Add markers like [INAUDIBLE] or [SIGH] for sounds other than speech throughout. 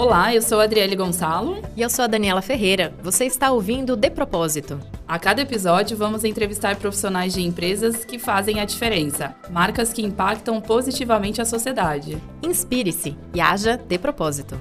Olá, eu sou a Adriele Gonçalo. E eu sou a Daniela Ferreira. Você está ouvindo De Propósito. A cada episódio, vamos entrevistar profissionais de empresas que fazem a diferença, marcas que impactam positivamente a sociedade. Inspire-se e haja de propósito.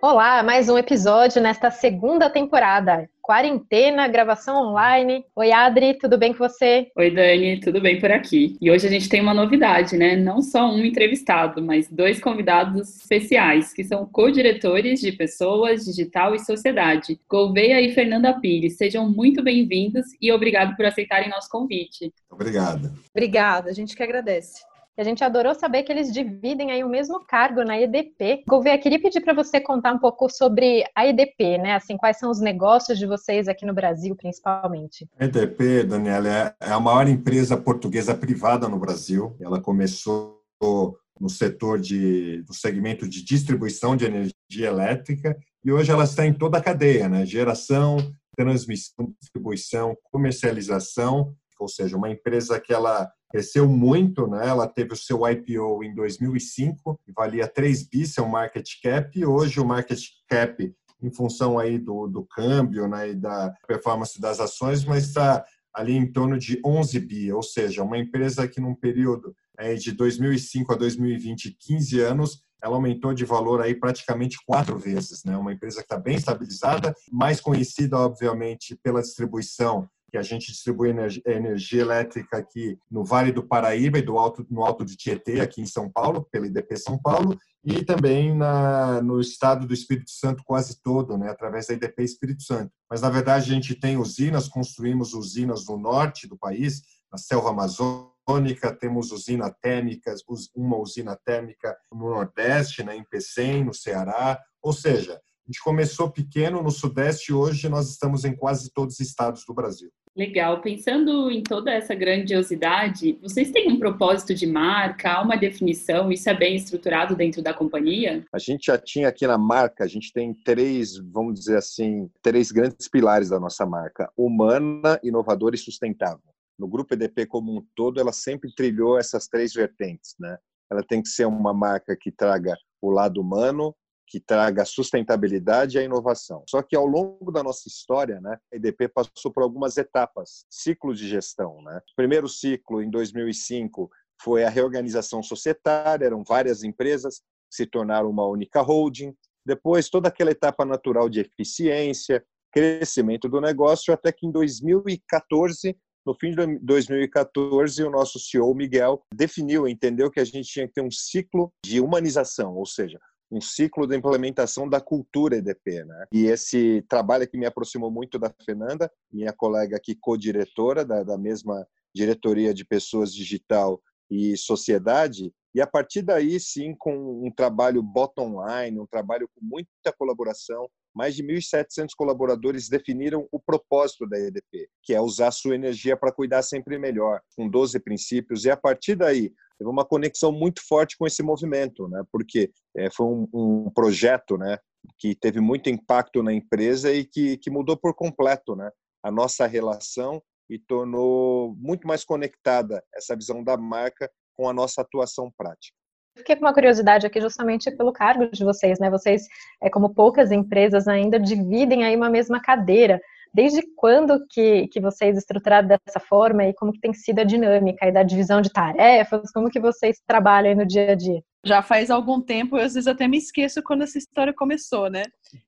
Olá, mais um episódio nesta segunda temporada. Quarentena, gravação online. Oi, Adri, tudo bem com você? Oi, Dani, tudo bem por aqui? E hoje a gente tem uma novidade, né? Não só um entrevistado, mas dois convidados especiais, que são co-diretores de Pessoas, Digital e Sociedade, Gouveia e Fernanda Pires. Sejam muito bem-vindos e obrigado por aceitarem nosso convite. Obrigado. Obrigada, a gente que agradece. E a gente adorou saber que eles dividem aí o mesmo cargo na EDP. Gouveia, queria pedir para você contar um pouco sobre a EDP, né? Assim, quais são os negócios de vocês aqui no Brasil, principalmente? A EDP, Daniela, é a maior empresa portuguesa privada no Brasil. Ela começou no setor de, do segmento de distribuição de energia elétrica e hoje ela está em toda a cadeia, né? Geração, transmissão, distribuição, comercialização, ou seja, uma empresa que ela cresceu muito, né? Ela teve o seu IPO em 2005, valia 3 bi seu market cap, e hoje o market cap em função aí do, do câmbio né, e da performance das ações, mas está ali em torno de 11 bi, ou seja, uma empresa que num período é, de 2005 a 2020, 15 anos, ela aumentou de valor aí praticamente quatro vezes, né? Uma empresa que está bem estabilizada, mais conhecida, obviamente, pela distribuição que a gente distribui energia, energia, elétrica aqui no Vale do Paraíba e do alto, no Alto de Tietê, aqui em São Paulo, pela IDP São Paulo, e também na, no estado do Espírito Santo quase todo, né, através da IDP Espírito Santo. Mas, na verdade, a gente tem usinas, construímos usinas no norte do país, na selva amazônica, temos usina térmica, uma usina térmica no Nordeste, né, em Pecém, no Ceará, ou seja, a gente começou pequeno no Sudeste e hoje nós estamos em quase todos os estados do Brasil. Legal. Pensando em toda essa grandiosidade, vocês têm um propósito de marca, uma definição? Isso é bem estruturado dentro da companhia? A gente já tinha aqui na marca, a gente tem três, vamos dizer assim, três grandes pilares da nossa marca: humana, inovadora e sustentável. No grupo EDP como um todo, ela sempre trilhou essas três vertentes, né? Ela tem que ser uma marca que traga o lado humano, que traga sustentabilidade e a inovação. Só que ao longo da nossa história, né, a EDP passou por algumas etapas, ciclos de gestão. Né? O primeiro ciclo, em 2005, foi a reorganização societária, eram várias empresas que se tornaram uma única holding. Depois, toda aquela etapa natural de eficiência, crescimento do negócio, até que em 2014 no fim de 2014, o nosso CEO, Miguel, definiu, entendeu que a gente tinha que ter um ciclo de humanização, ou seja, um ciclo de implementação da cultura EDP, né? E esse trabalho que me aproximou muito da Fernanda, minha colega aqui co-diretora da, da mesma diretoria de pessoas digital e sociedade, e a partir daí, sim, com um trabalho bottom line, um trabalho com muita colaboração, mais de 1.700 colaboradores definiram o propósito da EDP, que é usar sua energia para cuidar sempre melhor, com 12 princípios, e a partir daí, teve uma conexão muito forte com esse movimento, né? Porque é, foi um, um, projeto, né? Que teve muito impacto na empresa e que, que mudou por completo, né? A nossa relação e tornou muito mais conectada essa visão da marca com a nossa atuação prática. Fiquei com uma curiosidade aqui justamente pelo cargo de vocês, né? Vocês, é, como poucas empresas ainda, dividem aí uma mesma cadeira. Desde quando que, que vocês estruturaram dessa forma e como que tem sido a dinâmica e da divisão de tarefas? Como que vocês trabalham no dia a dia? Já faz algum tempo, eu às vezes até me esqueço quando essa história começou, né?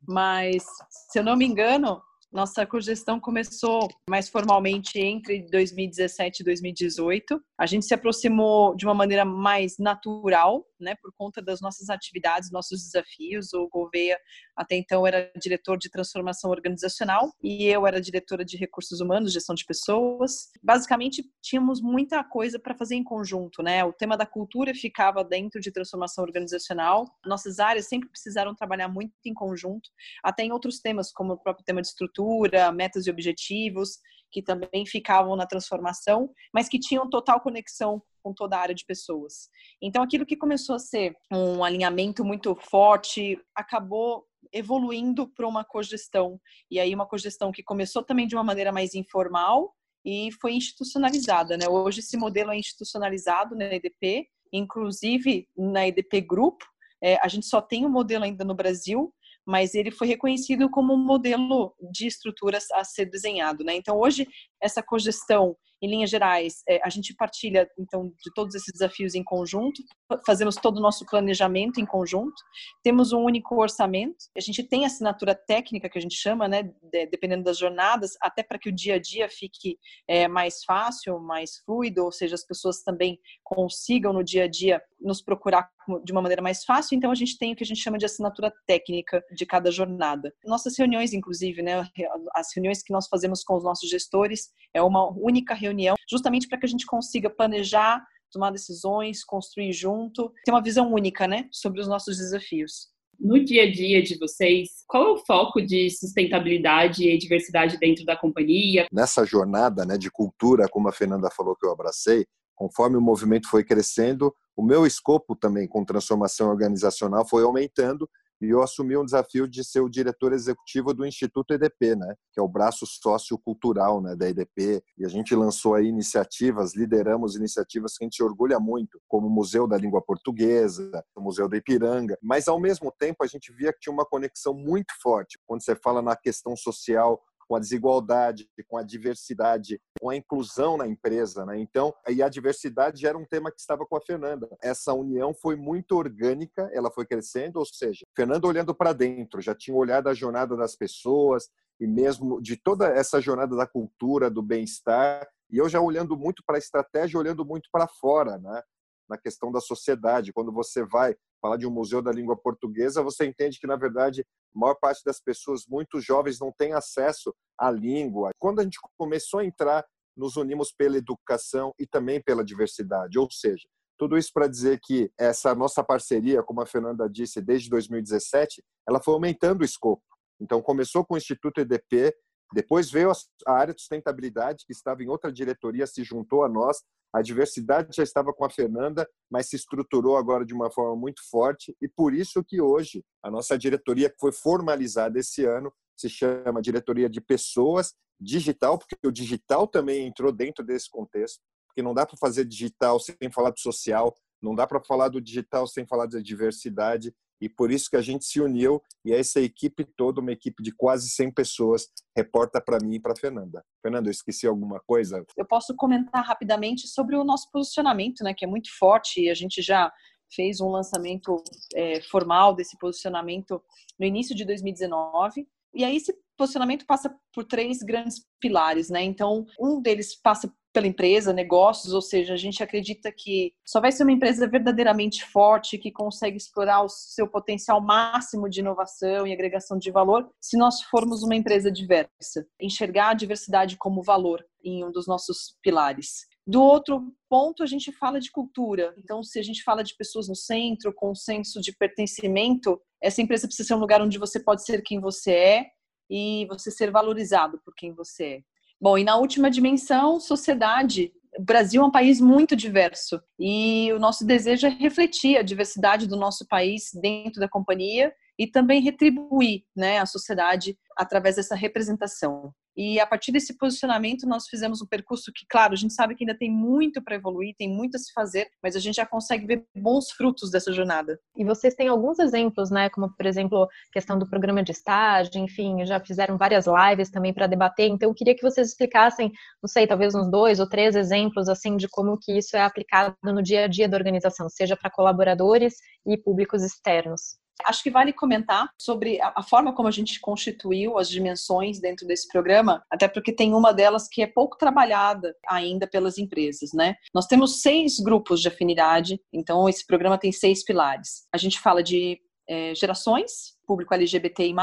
Mas, se eu não me engano, nossa cogestão começou mais formalmente entre 2017 e 2018. A gente se aproximou de uma maneira mais natural, né, por conta das nossas atividades, nossos desafios. O Gouveia, até então, era diretor de transformação organizacional e eu era diretora de recursos humanos, gestão de pessoas. Basicamente, tínhamos muita coisa para fazer em conjunto, né? O tema da cultura ficava dentro de transformação organizacional. Nossas áreas sempre precisaram trabalhar muito em conjunto, até em outros temas, como o próprio tema de estrutura, metas e objetivos que também ficavam na transformação, mas que tinham total conexão com toda a área de pessoas. Então, aquilo que começou a ser um alinhamento muito forte acabou evoluindo para uma cogestão. E aí, uma cogestão que começou também de uma maneira mais informal e foi institucionalizada. Né? Hoje, esse modelo é institucionalizado na EDP inclusive na EDP Group, é, a gente só tem um modelo ainda no Brasil, mas ele foi reconhecido como um modelo de estruturas a ser desenhado. Né? Então, hoje, essa cogestão em linhas gerais, é, a gente partilha, então, de todos esses desafios em conjunto, fazemos todo o nosso planejamento em conjunto, temos um único orçamento, a gente tem assinatura técnica, que a gente chama, né, de, dependendo das jornadas, até para que o dia a dia fique é, mais fácil, mais fluido, ou seja, as pessoas também consigam no dia a dia nos procurar de uma maneira mais fácil, então a gente tem o que a gente chama de assinatura técnica de cada jornada. Nossas reuniões, inclusive, né, as reuniões que nós fazemos com os nossos gestores, é uma única reunião, justamente para que a gente consiga planejar, tomar decisões, construir junto, ter uma visão única, né, sobre os nossos desafios. No dia a dia de vocês, qual é o foco de sustentabilidade e diversidade dentro da companhia? Nessa jornada né, de cultura, como a Fernanda falou que eu abracei, conforme o movimento foi crescendo, o meu escopo também com transformação organizacional foi aumentando e eu assumi um desafio de ser o diretor executivo do Instituto EDP, né, que é o braço sociocultural né, da EDP. E a gente lançou aí iniciativas, lideramos iniciativas que a gente se orgulha muito, como o Museu da Língua Portuguesa, o Museu da Ipiranga. Mas, ao mesmo tempo, a gente via que tinha uma conexão muito forte quando você fala na questão social com a desigualdade, com a diversidade, com a inclusão na empresa, né? Então, e a diversidade era um tema que estava com a Fernanda. Essa união foi muito orgânica, ela foi crescendo, ou seja, Fernanda olhando para dentro, já tinha olhado a jornada das pessoas e mesmo de toda essa jornada da cultura, do bem-estar, e eu já olhando muito para a estratégia, olhando muito para fora, né? Na questão da sociedade, quando você vai falar de um museu da língua portuguesa, você entende que, na verdade, a maior parte das pessoas, muito jovens, não tem acesso à língua. Quando a gente começou a entrar, nos unimos pela educação e também pela diversidade. Ou seja, tudo isso para dizer que essa nossa parceria, como a Fernanda disse, desde 2017, ela foi aumentando o escopo. Então, começou com o Instituto EDP, depois veio a área de sustentabilidade, que estava em outra diretoria, se juntou a nós. A diversidade já estava com a Fernanda, mas se estruturou agora de uma forma muito forte e por isso que hoje a nossa diretoria que foi formalizada esse ano se chama Diretoria de Pessoas Digital, porque o digital também entrou dentro desse contexto, porque não dá para fazer digital sem falar do social, não dá para falar do digital sem falar da diversidade e por isso que a gente se uniu e essa equipe toda, uma equipe de quase 100 pessoas, reporta para mim e para Fernanda. Fernanda, eu esqueci alguma coisa? Eu posso comentar rapidamente sobre o nosso posicionamento, né, que é muito forte e a gente já fez um lançamento é, formal desse posicionamento no início de 2019. E aí esse posicionamento passa por três grandes pilares, né? Então, um deles passa pela empresa, negócios, ou seja, a gente acredita que só vai ser uma empresa verdadeiramente forte, que consegue explorar o seu potencial máximo de inovação e agregação de valor, se nós formos uma empresa diversa. Enxergar a diversidade como valor em um dos nossos pilares. Do outro ponto, a gente fala de cultura. Então, se a gente fala de pessoas no centro, com um senso de pertencimento, essa empresa precisa ser um lugar onde você pode ser quem você é e você ser valorizado por quem você é. Bom, e na última dimensão, sociedade. O Brasil é um país muito diverso e o nosso desejo é refletir a diversidade do nosso país dentro da companhia e também retribuir né, a sociedade através dessa representação. E a partir desse posicionamento, nós fizemos um percurso que, claro, a gente sabe que ainda tem muito para evoluir, tem muito a se fazer, mas a gente já consegue ver bons frutos dessa jornada. E vocês têm alguns exemplos, né? Como, por exemplo, questão do programa de estágio, enfim, já fizeram várias lives também para debater. Então, eu queria que vocês explicassem, não sei, talvez uns dois ou três exemplos, assim, de como que isso é aplicado no dia a dia da organização, seja para colaboradores e públicos externos. Acho que vale comentar sobre a, forma como a gente constituiu as dimensões dentro desse programa, até porque tem uma delas que é pouco trabalhada ainda pelas empresas, né? Nós temos seis grupos de afinidade, então esse programa tem seis pilares. A gente fala de é, gerações, público LGBTI+,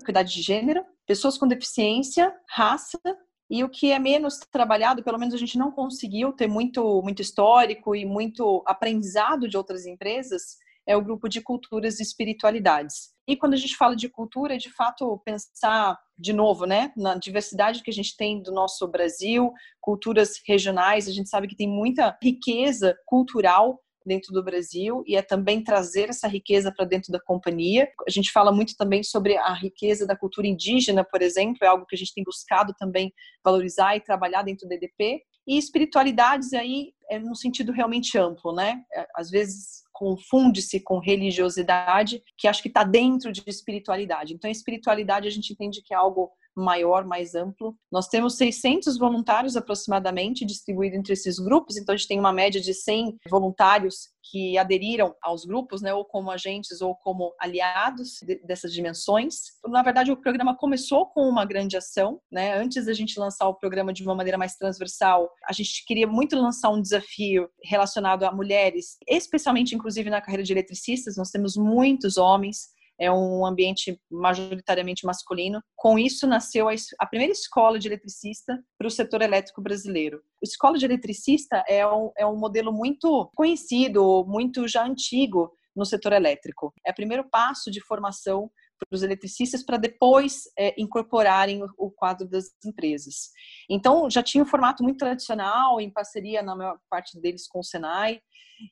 equidade de gênero, pessoas com deficiência, raça e o que é menos trabalhado, pelo menos a gente não conseguiu ter muito, muito histórico e muito aprendizado de outras empresas, é o grupo de culturas e espiritualidades. E quando a gente fala de cultura, é de fato pensar de novo, né, na diversidade que a gente tem do nosso Brasil, culturas regionais, a gente sabe que tem muita riqueza cultural dentro do Brasil e é também trazer essa riqueza para dentro da companhia. A gente fala muito também sobre a riqueza da cultura indígena, por exemplo, é algo que a gente tem buscado também valorizar e trabalhar dentro do EDP. E espiritualidades aí é no sentido realmente amplo, né? É, às vezes confunde-se com religiosidade, que acho que está dentro de espiritualidade. Então, espiritualidade a gente entende que é algo maior, mais amplo. Nós temos 600 voluntários aproximadamente distribuídos entre esses grupos, então a gente tem uma média de 100 voluntários que aderiram aos grupos, né, ou como agentes ou como aliados de, dessas dimensões. Na verdade, o programa começou com uma grande ação, né? Antes da gente lançar o programa de uma maneira mais transversal, a gente queria muito lançar um desafio relacionado a mulheres, especialmente inclusive na carreira de eletricistas. Nós temos muitos homens é um ambiente majoritariamente masculino. Com isso, nasceu a, primeira escola de eletricista para o setor elétrico brasileiro. A escola de eletricista é um, é um modelo muito conhecido, muito já antigo no setor elétrico. É o primeiro passo de formação para os eletricistas para depois é, incorporarem o, o, quadro das empresas. Então, já tinha um formato muito tradicional, em parceria, na maior parte deles, com o Senai,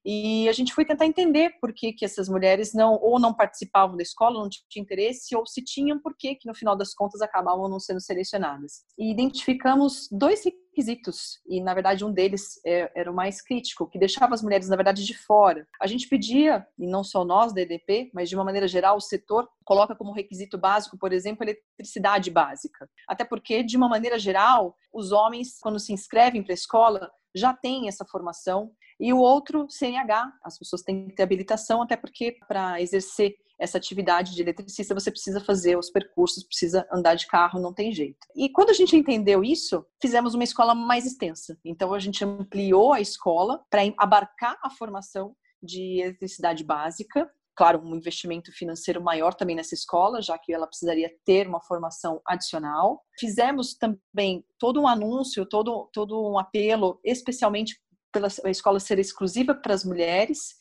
e a gente foi tentar entender por que, que essas mulheres não ou não participavam da escola, não tinham interesse, ou se tinham, por que, que no final das contas acabavam não sendo selecionadas. E identificamos dois requisitos, e na verdade um deles é, era o mais crítico, que deixava as mulheres, na verdade, de fora. A gente pedia, e não só nós da EDP, mas de uma maneira geral, o setor coloca como requisito básico, por exemplo, eletricidade básica. Até porque, de uma maneira geral, os homens, quando se inscrevem para a escola, já têm essa formação e o outro, CNH, as pessoas têm que ter habilitação, até porque para exercer essa atividade de eletricista você precisa fazer os percursos, precisa andar de carro, não tem jeito. E quando a gente entendeu isso, fizemos uma escola mais extensa. Então a gente ampliou a escola para abarcar a formação de eletricidade básica, claro, um investimento financeiro maior também nessa escola, já que ela precisaria ter uma formação adicional. Fizemos também todo um anúncio, todo, todo um apelo, especialmente pela escola ser exclusiva para as mulheres.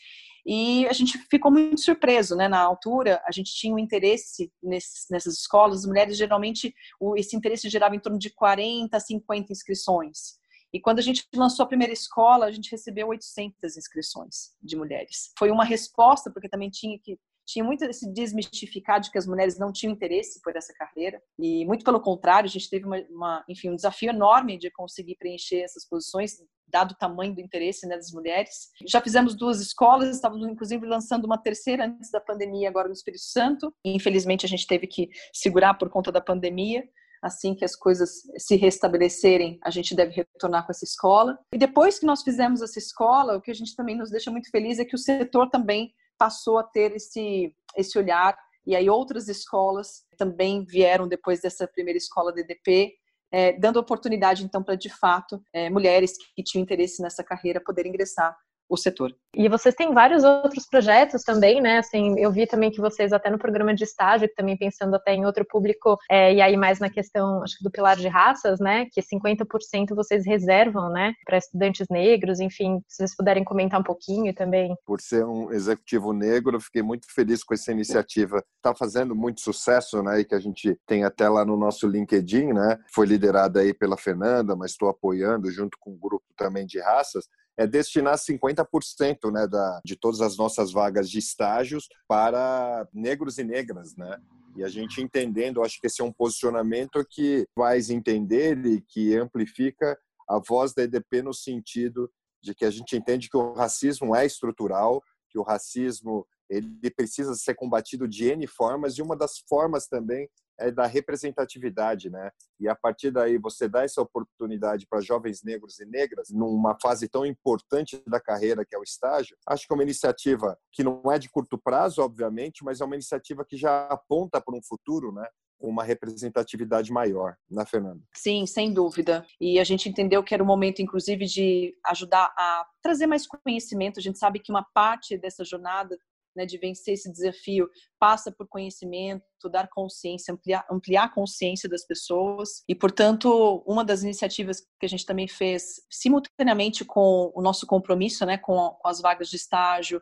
E a gente ficou muito surpreso, né? Na altura, a gente tinha um interesse nessas, nessas escolas. As mulheres, geralmente, o, esse interesse gerava em torno de 40 a 50 inscrições. E quando a gente lançou a primeira escola, a gente recebeu 800 inscrições de mulheres. Foi uma resposta, porque também tinha que tinha muito esse desmistificar de que as mulheres não tinham interesse por essa carreira. E muito pelo contrário a gente teve uma, uma enfim um desafio enorme de conseguir preencher essas posições dado o tamanho do interesse né, das mulheres. Já fizemos duas escolas estávamos inclusive lançando uma terceira antes da pandemia agora no Espírito Santo. E, infelizmente a gente teve que segurar por conta da pandemia. Assim que as coisas se restabelecerem, a gente deve retornar com essa escola. E depois que nós fizemos essa escola, o que a gente também nos deixa muito feliz é que o setor também passou a ter esse, esse olhar. E aí outras escolas também vieram depois dessa primeira escola DDP, é, dando oportunidade então para de fato é, mulheres que tinham interesse nessa carreira poderem ingressar o setor. E vocês têm vários outros projetos também, né? Assim, eu vi também que vocês até no programa de estágio, também pensando até em outro público, é, e aí mais na questão, acho que do pilar de raças, né? Que 50% vocês reservam, né? Para estudantes negros, enfim, se vocês puderem comentar um pouquinho também. Por ser um executivo negro, eu fiquei muito feliz com essa iniciativa. Está fazendo muito sucesso, né? E que a gente tem até lá no nosso LinkedIn, né? Foi liderada aí pela Fernanda, mas estou apoiando junto com o um grupo também de raças é destinar 50% né, da, de todas as nossas vagas de estágios para negros e negras, né? E a gente entendendo, acho que esse é um posicionamento que faz entender e que amplifica a voz da EDP no sentido de que a gente entende que o racismo é estrutural, que o racismo ele precisa ser combatido de N formas, e uma das formas também é da representatividade, né? E a partir daí você dá essa oportunidade para jovens negros e negras numa fase tão importante da carreira que é o estágio. Acho que é uma iniciativa que não é de curto prazo, obviamente, mas é uma iniciativa que já aponta para um futuro, né? uma representatividade maior, né, Fernanda? Sim, sem dúvida. E a gente entendeu que era o momento, inclusive, de ajudar a trazer mais conhecimento. A gente sabe que uma parte dessa jornada né, de vencer esse desafio passa por conhecimento, dar consciência, ampliar, ampliar a consciência das pessoas. E, portanto, uma das iniciativas que a gente também fez simultaneamente com o nosso compromisso né, com, as vagas de estágio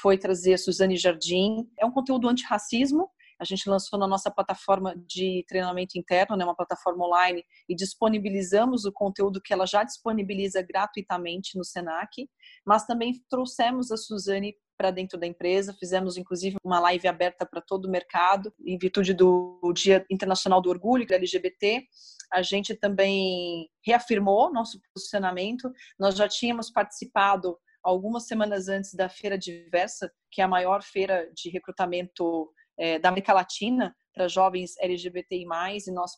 foi trazer a Suzane Jardim. É um conteúdo antirracismo, a gente lançou na nossa plataforma de treinamento interno, né, uma plataforma online, e disponibilizamos o conteúdo que ela já disponibiliza gratuitamente no Senac, mas também trouxemos a Suzane para dentro da empresa. Fizemos, inclusive, uma live aberta para todo o mercado, em virtude do Dia Internacional do Orgulho, é LGBT. a gente também reafirmou nosso posicionamento. Nós já tínhamos participado algumas semanas antes da Feira Diversa, que é a maior feira de recrutamento é, da América Latina para jovens LGBTI+, e nós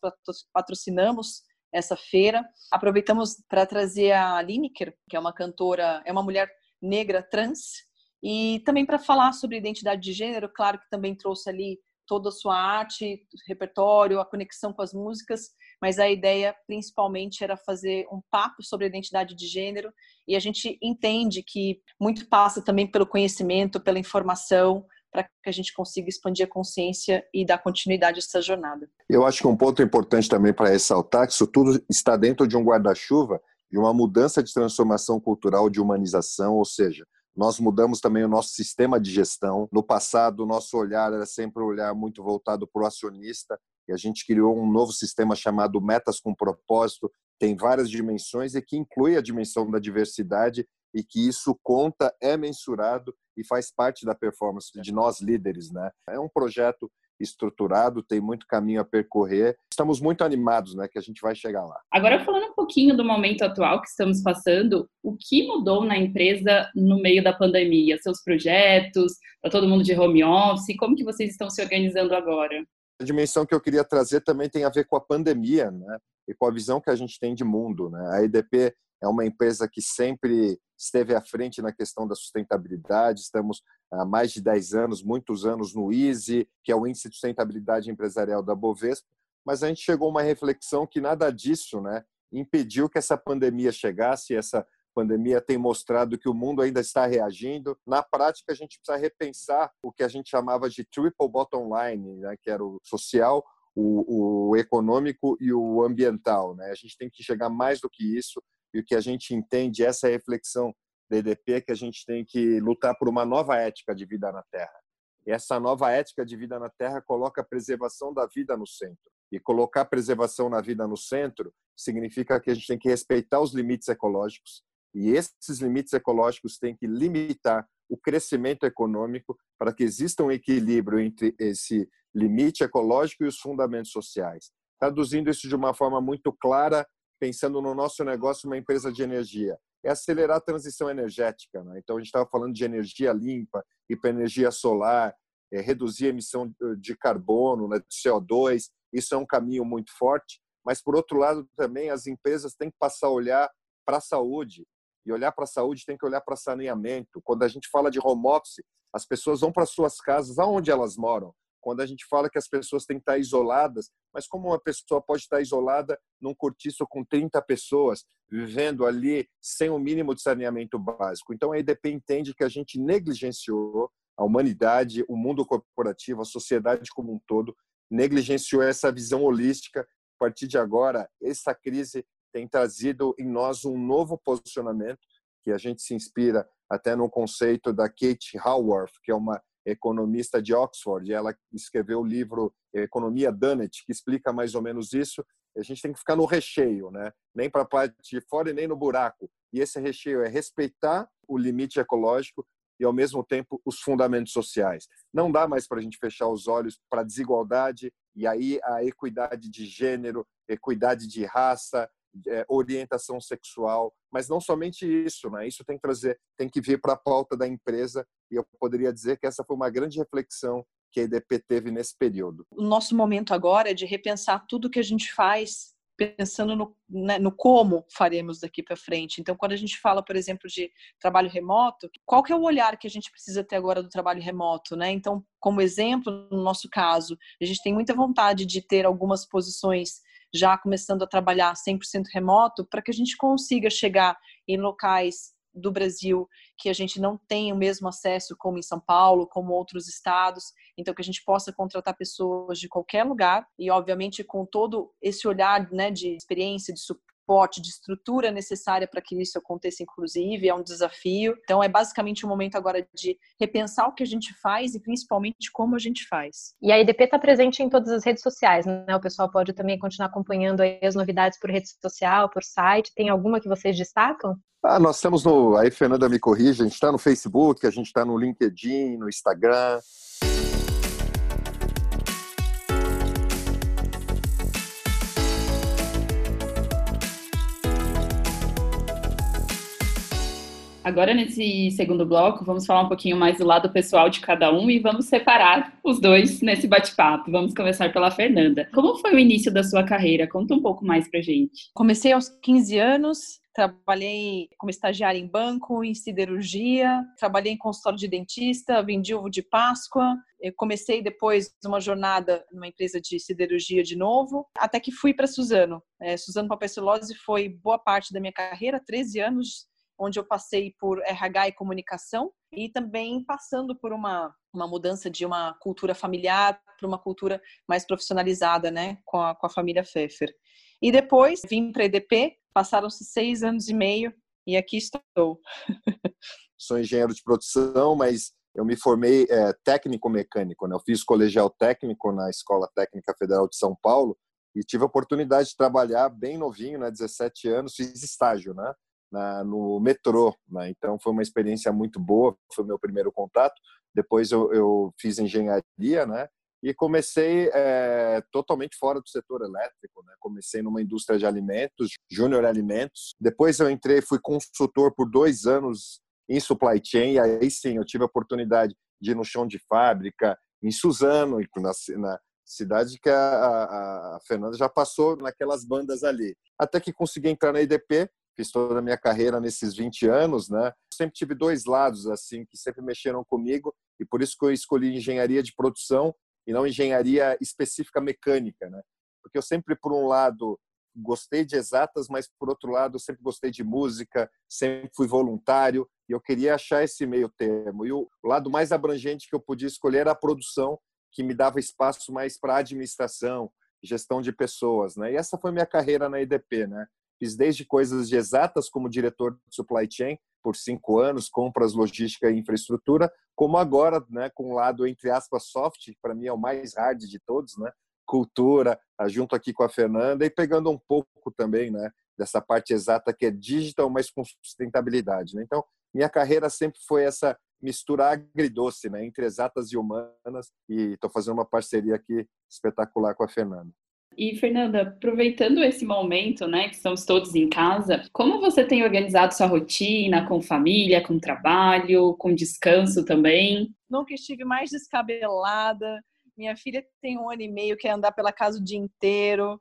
patrocinamos essa feira. Aproveitamos para trazer a Lineker, que é uma cantora, é uma mulher negra trans, e também para falar sobre identidade de gênero, claro que também trouxe ali toda a sua arte, repertório, a conexão com as músicas, mas a ideia principalmente era fazer um papo sobre identidade de gênero e a gente entende que muito passa também pelo conhecimento, pela informação, para que a gente consiga expandir a consciência e dar continuidade a essa jornada. Eu acho que um ponto importante também para ressaltar que isso tudo está dentro de um guarda-chuva de uma mudança de transformação cultural, de humanização, ou seja, nós mudamos também o nosso sistema de gestão. No passado, o nosso olhar era sempre um olhar muito voltado para o acionista, e a gente criou um novo sistema chamado Metas com Propósito, tem várias dimensões e que inclui a dimensão da diversidade e que isso conta, é mensurado e faz parte da performance de nós líderes, né? É um projeto estruturado, tem muito caminho a percorrer. Estamos muito animados, né, que a gente vai chegar lá. Agora falando um pouquinho do momento atual que estamos passando, o que mudou na empresa no meio da pandemia? Seus projetos, tá todo mundo de home office, como que vocês estão se organizando agora? A dimensão que eu queria trazer também tem a ver com a pandemia, né? E com a visão que a gente tem de mundo, né? A EDP é uma empresa que sempre esteve à frente na questão da sustentabilidade. Estamos há mais de 10 anos, muitos anos no ISE, que é o Índice de Sustentabilidade Empresarial da Bovespa, mas a gente chegou a uma reflexão que nada disso né, impediu que essa pandemia chegasse. Essa pandemia tem mostrado que o mundo ainda está reagindo. Na prática, a gente precisa repensar o que a gente chamava de triple bottom line, né, que era o social, o, o econômico e o ambiental. Né? A gente tem que chegar mais do que isso e o que a gente entende, essa reflexão da EDP, é que a gente tem que lutar por uma nova ética de vida na Terra. E essa nova ética de vida na Terra coloca a preservação da vida no centro. E colocar a preservação na vida no centro significa que a gente tem que respeitar os limites ecológicos, e esses limites ecológicos têm que limitar o crescimento econômico para que exista um equilíbrio entre esse limite ecológico e os fundamentos sociais. Traduzindo isso de uma forma muito clara pensando no nosso negócio, uma empresa de energia, é acelerar a transição energética. Né? Então, a gente estava falando de energia limpa, hiperenergia solar, é, reduzir a emissão de carbono, né, de CO2. Isso é um caminho muito forte. Mas, por outro lado, também as empresas têm que passar a olhar para a saúde. E olhar para a saúde tem que olhar para saneamento. Quando a gente fala de home office, as pessoas vão para suas casas, aonde elas moram quando a gente fala que as pessoas têm que estar isoladas, mas como uma pessoa pode estar isolada num cortiço com 30 pessoas, vivendo ali sem o mínimo de saneamento básico? Então a EDP entende que a gente negligenciou a humanidade, o mundo corporativo, a sociedade como um todo, negligenciou essa visão holística. A partir de agora, essa crise tem trazido em nós um novo posicionamento que a gente se inspira até no conceito da Kate Howarth, que é uma economista de Oxford, ela escreveu o livro Economia Dunnett, que explica mais ou menos isso. A gente tem que ficar no recheio, né? nem para a parte de fora e nem no buraco. E esse recheio é respeitar o limite ecológico e, ao mesmo tempo, os fundamentos sociais. Não dá mais para a gente fechar os olhos para a desigualdade e aí a equidade de gênero, equidade de raça, é, orientação sexual, mas não somente isso, né? Isso tem que trazer, tem que vir para a pauta da empresa e eu poderia dizer que essa foi uma grande reflexão que a EDP teve nesse período. O nosso momento agora é de repensar tudo que a gente faz pensando no, né, no como faremos daqui para frente. Então, quando a gente fala, por exemplo, de trabalho remoto, qual que é o olhar que a gente precisa ter agora do trabalho remoto, né? Então, como exemplo, no nosso caso, a gente tem muita vontade de ter algumas posições já começando a trabalhar 100% remoto, para que a gente consiga chegar em locais do Brasil que a gente não tem o mesmo acesso como em São Paulo, como outros estados, então que a gente possa contratar pessoas de qualquer lugar e obviamente com todo esse olhar, né, de experiência, de suporte, de estrutura necessária para que isso aconteça, inclusive, é um desafio. Então, é basicamente um momento agora de repensar o que a gente faz e principalmente como a gente faz. E a IDP está presente em todas as redes sociais, né? O pessoal pode também continuar acompanhando as novidades por rede social, por site. Tem alguma que vocês destacam? Ah, nós estamos no. Aí, Fernanda me corrige, a gente está no Facebook, a gente está no LinkedIn, no Instagram. Agora, nesse segundo bloco, vamos falar um pouquinho mais do lado pessoal de cada um e vamos separar os dois nesse bate-papo. Vamos começar pela Fernanda. Como foi o início da sua carreira? Conta um pouco mais pra gente. Comecei aos 15 anos, trabalhei como estagiária em banco, em siderurgia, trabalhei em consultório de dentista, vendi ovo de Páscoa. Eu comecei depois uma jornada numa empresa de siderurgia de novo, até que fui para Suzano. É, Suzano Papessilose foi boa parte da minha carreira, 13 anos onde eu passei por RH e comunicação e também passando por uma, uma mudança de uma cultura familiar para uma cultura mais profissionalizada, né, com a, com a família Pfeffer. E depois vim para a EDP, passaram-se seis anos e meio e aqui estou. [LAUGHS] Sou engenheiro de produção, mas eu me formei é, técnico mecânico, né? Eu fiz colegial técnico na Escola Técnica Federal de São Paulo e tive a oportunidade de trabalhar bem novinho, né? 17 anos, fiz estágio, né? Na, no metrô. Né? Então foi uma experiência muito boa, foi meu primeiro contato. Depois eu, eu fiz engenharia, né? E comecei é, totalmente fora do setor elétrico, né? Comecei numa indústria de alimentos, Júnior Alimentos. Depois eu entrei, fui consultor por dois anos em supply chain. E aí sim, eu tive a oportunidade de ir no chão de fábrica, em Suzano, na, na cidade que a, a, a Fernanda já passou naquelas bandas ali. Até que consegui entrar na IDP fiz toda a minha carreira nesses 20 anos, né? Sempre tive dois lados assim que sempre mexeram comigo e por isso que eu escolhi engenharia de produção e não engenharia específica mecânica, né? Porque eu sempre por um lado gostei de exatas, mas por outro lado sempre gostei de música, sempre fui voluntário e eu queria achar esse meio termo. E o lado mais abrangente que eu podia escolher era a produção, que me dava espaço mais para administração, gestão de pessoas, né? E essa foi minha carreira na EDP, né? Fiz desde coisas de exatas, como diretor de supply chain, por cinco anos, compras, logística e infraestrutura, como agora, né, com o lado, entre aspas, soft, que para mim é o mais hard de todos, né, cultura, tá junto aqui com a Fernanda, e pegando um pouco também né, dessa parte exata que é digital, mas com sustentabilidade. Né? Então, minha carreira sempre foi essa mistura agridoce né, entre exatas e humanas, e estou fazendo uma parceria aqui espetacular com a Fernanda. E, Fernanda, aproveitando esse momento, né, que estamos todos em casa, como você tem organizado sua rotina com família, com trabalho, com descanso também? Nunca estive mais descabelada. Minha filha tem um ano e meio, quer andar pela casa o dia inteiro.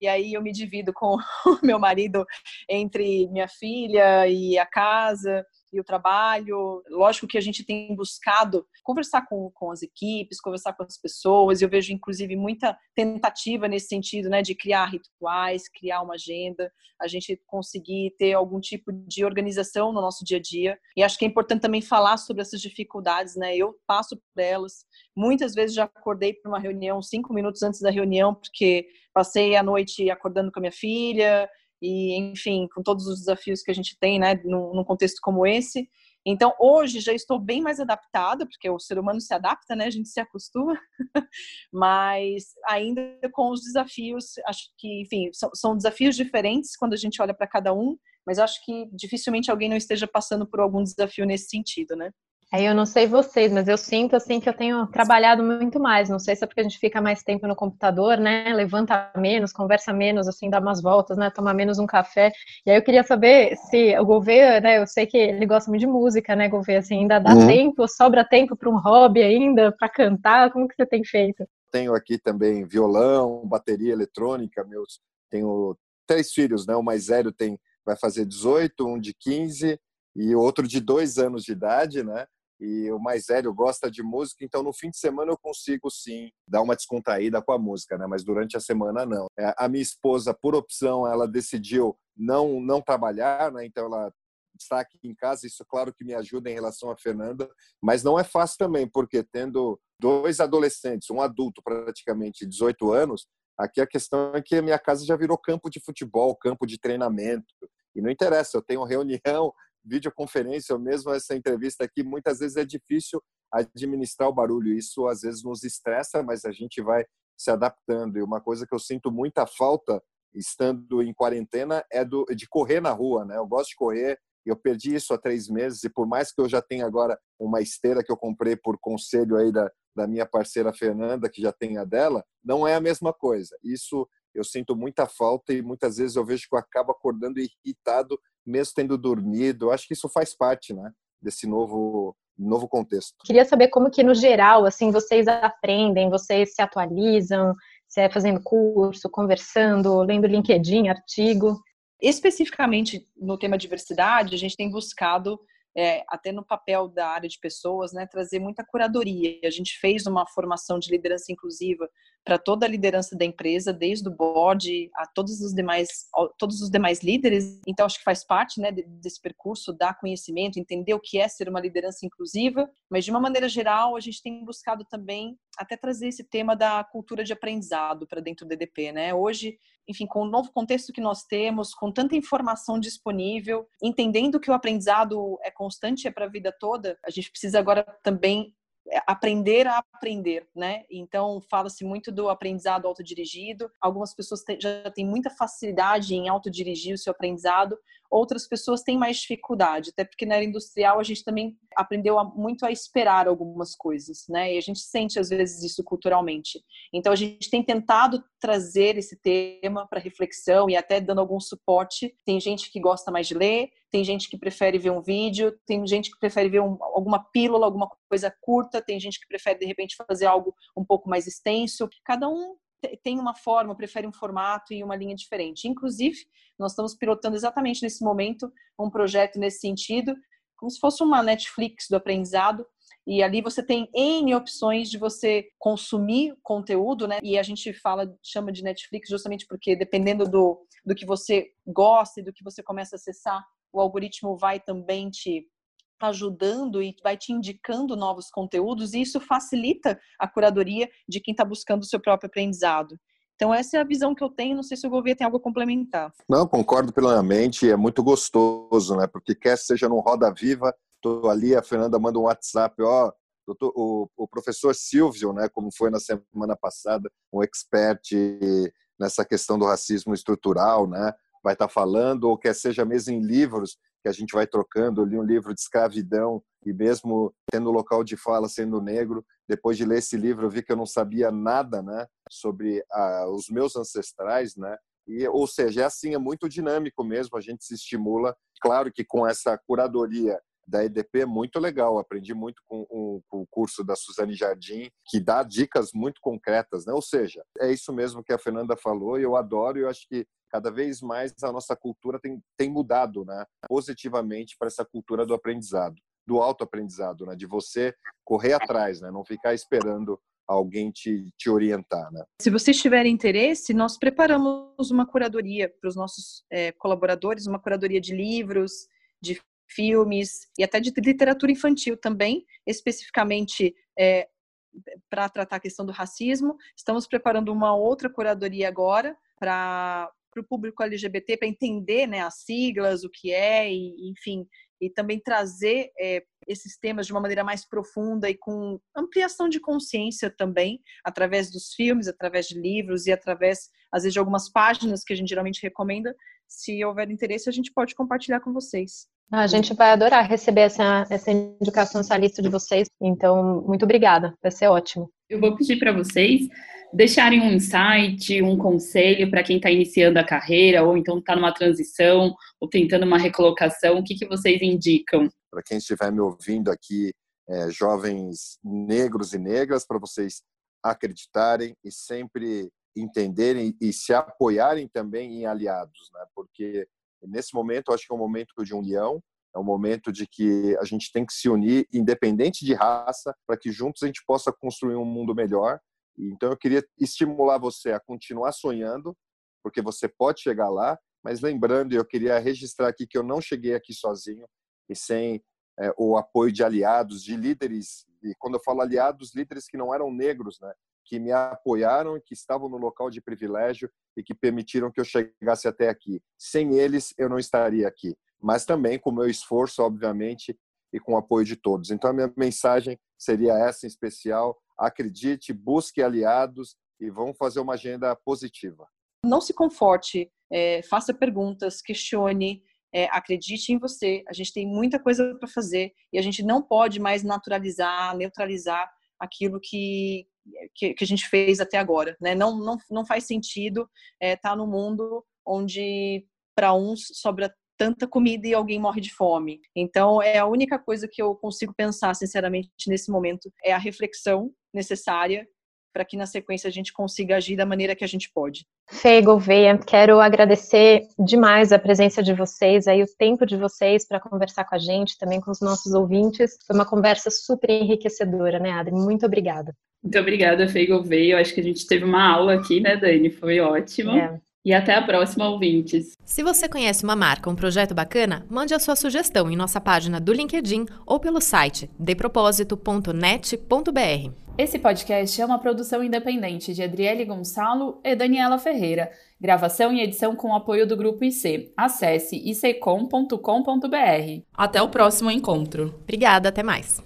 E aí eu me divido com [LAUGHS] o meu marido entre minha filha e a casa e o trabalho. Lógico que a gente tem buscado conversar com, com as equipes, conversar com as pessoas. Eu vejo, inclusive, muita tentativa nesse sentido, né, de criar rituais, criar uma agenda, a gente conseguir ter algum tipo de organização no nosso dia a dia. E acho que é importante também falar sobre essas dificuldades, né? Eu passo por elas. Muitas vezes já acordei para uma reunião cinco minutos antes da reunião, porque passei a noite acordando com a minha filha, e enfim, com todos os desafios que a gente tem, né, num, num contexto como esse. Então, hoje já estou bem mais adaptada, porque o ser humano se adapta, né? A gente se acostuma, [LAUGHS] mas ainda com os desafios, acho que, enfim, são, são desafios diferentes quando a gente olha para cada um, mas acho que dificilmente alguém não esteja passando por algum desafio nesse sentido, né? Aí eu não sei vocês, mas eu sinto assim que eu tenho trabalhado muito mais. Não sei se é porque a gente fica mais tempo no computador, né? Levanta menos, conversa menos, assim, dá umas voltas, né? Toma menos um café. E aí eu queria saber se o Gouveia, né? Eu sei que ele gosta muito de música, né, Gouveia? Assim, ainda dá uhum. tempo, sobra tempo para um hobby ainda, para cantar? Como que você tem feito? Tenho aqui também violão, bateria eletrônica, meus tenho três filhos, né? O mais velho tem vai fazer 18, um de 15 e outro de dois anos de idade, né? E o mais velho gosta de música, então no fim de semana eu consigo sim dar uma descontraída com a música, né? Mas durante a semana não. É, a minha esposa, por opção, ela decidiu não não trabalhar, né? Então ela está aqui em casa, isso claro que me ajuda em relação a Fernanda, mas não é fácil também, porque tendo dois adolescentes, um adulto praticamente 18 anos, aqui a questão é que a minha casa já virou campo de futebol, campo de treinamento, e não interessa, eu tenho reunião, videoconferência ou mesmo essa entrevista aqui, muitas vezes é difícil administrar o barulho. Isso às vezes nos estressa, mas a gente vai se adaptando. E uma coisa que eu sinto muita falta estando em quarentena é do, de correr na rua, né? Eu gosto de correr. Eu perdi isso há três meses e por mais que eu já tenha agora uma esteira que eu comprei por conselho aí da, da minha parceira Fernanda, que já tem a dela, não é a mesma coisa. Isso eu sinto muita falta e muitas vezes eu vejo que eu acabo acordando irritado, mesmo tendo dormido. Eu acho que isso faz parte, né, desse novo novo contexto. Queria saber como que no geral, assim, vocês aprendem, vocês se atualizam, se é fazendo curso, conversando, lendo LinkedIn, artigo. Especificamente no tema diversidade, a gente tem buscado é, até no papel da área de pessoas, né, trazer muita curadoria. A gente fez uma formação de liderança inclusiva para toda a liderança da empresa, desde o board a todos os demais, todos os demais líderes. Então, acho que faz parte né, desse percurso, dar conhecimento, entender o que é ser uma liderança inclusiva. Mas, de uma maneira geral, a gente tem buscado também até trazer esse tema da cultura de aprendizado para dentro do DDP. Né? Hoje, enfim, com o novo contexto que nós temos, com tanta informação disponível, entendendo que o aprendizado é constante, é para a vida toda, a gente precisa agora também aprender a aprender, né? Então fala-se muito do aprendizado autodirigido. Algumas pessoas já têm muita facilidade em autodirigir o seu aprendizado, outras pessoas têm mais dificuldade, até porque na era industrial a gente também aprendeu muito a esperar algumas coisas, né? E a gente sente às vezes isso culturalmente. Então a gente tem tentado trazer esse tema para reflexão e até dando algum suporte. Tem gente que gosta mais de ler, tem gente que prefere ver um vídeo, tem gente que prefere ver um, alguma pílula, alguma coisa curta, tem gente que prefere de repente fazer algo um pouco mais extenso. Cada um tem uma forma, prefere um formato e uma linha diferente. Inclusive, nós estamos pilotando exatamente nesse momento um projeto nesse sentido, como se fosse uma Netflix do aprendizado. E ali você tem N opções de você consumir conteúdo, né? E a gente fala, chama de Netflix justamente porque dependendo do, do que você gosta e do que você começa a acessar, o algoritmo vai também te ajudando e vai te indicando novos conteúdos, e isso facilita a curadoria de quem está buscando o seu próprio aprendizado. Então, essa é a visão que eu tenho. Não sei se o governo tem algo a complementar. Não, concordo plenamente. É muito gostoso, né? Porque quer seja no Roda Viva, estou ali, a Fernanda manda um WhatsApp, ó, o, o professor Silvio, né, como foi na semana passada, um expert nessa questão do racismo estrutural, né, vai estar tá falando, ou quer seja mesmo em livros, que a gente vai trocando. Eu li um livro de escravidão e mesmo tendo local de fala sendo negro, depois de ler esse livro eu vi que eu não sabia nada, né, sobre ah, os meus ancestrais, né? E, ou seja, é assim, é muito dinâmico mesmo, a gente se estimula. Claro que com essa curadoria da EDP é muito legal. Aprendi muito com, com, com, o curso da Suzane Jardim, que dá dicas muito concretas, né? Ou seja, é isso mesmo que a Fernanda falou e eu adoro. Eu acho que cada vez mais a nossa cultura tem, tem mudado, né? Positivamente para essa cultura do aprendizado, do autoaprendizado, né? De você correr atrás, né? Não ficar esperando alguém te, te orientar, né? Se vocês tiverem interesse, nós preparamos uma curadoria para os nossos é, colaboradores, uma curadoria de livros, de filmes e até de literatura infantil também, especificamente é, para tratar a questão do racismo. Estamos preparando uma outra curadoria agora para o público LGBT, para entender né, as siglas, o que é, e, enfim, e também trazer é, esses temas de uma maneira mais profunda e com ampliação de consciência também, através dos filmes, através de livros e através, às vezes, de algumas páginas que a gente geralmente recomenda. Se houver interesse, a gente pode compartilhar com vocês. Ah, a gente vai adorar receber essa, essa indicação, essa lista de vocês. Então, muito obrigada, vai ser ótimo. Eu vou pedir para vocês deixarem um insight, um conselho para quem está iniciando a carreira, ou então está numa transição, ou tentando uma recolocação. O que, que vocês indicam? Para quem estiver me ouvindo aqui, é, jovens negros e negras, para vocês acreditarem e sempre entenderem e se apoiarem também em aliados, né? porque nesse momento, acho que é um momento de união, é um momento de que a gente tem que se unir, independente de raça, para que juntos a gente possa construir um mundo melhor. Então, eu queria estimular você a continuar sonhando, porque você pode chegar lá, mas lembrando, eu queria registrar aqui que eu não cheguei aqui sozinho e sem é, o apoio de aliados, de líderes, e quando eu falo aliados, líderes que não eram negros, né? que me apoiaram, que estavam no local de privilégio e que permitiram que eu chegasse até aqui. Sem eles, eu não estaria aqui. Mas também com o meu esforço, obviamente, e com o apoio de todos. Então, a minha mensagem seria essa em especial: acredite, busque aliados e vamos fazer uma agenda positiva. Não se conforte, é, faça perguntas, questione, é, acredite em você. A gente tem muita coisa para fazer e a gente não pode mais naturalizar, neutralizar aquilo que, que, que, a gente fez até agora. Né? Não, não, não faz sentido estar é, tá no mundo onde para uns sobra tanta comida e alguém morre de fome. Então, é a única coisa que eu consigo pensar, sinceramente, nesse momento, é a reflexão necessária para que na sequência a gente consiga agir da maneira que a gente pode. Fê Gouveia, quero agradecer demais a presença de vocês, aí o tempo de vocês para conversar com a gente, também com os nossos ouvintes. Foi uma conversa super enriquecedora, né, Adri? Muito obrigada. Muito obrigada, Fê Gouveia. Eu acho que a gente teve uma aula aqui, né, Dani? Foi ótimo. É. E até a próxima, ouvintes. Se você conhece uma marca, um projeto bacana, mande a sua sugestão em nossa página do LinkedIn ou pelo site depropósito.net.br. Esse podcast é uma produção independente de Adriele Gonçalo e Daniela Ferreira. Gravação e edição com apoio do Grupo IC. Acesse icom.com.br. Até o próximo encontro. Obrigada, até mais.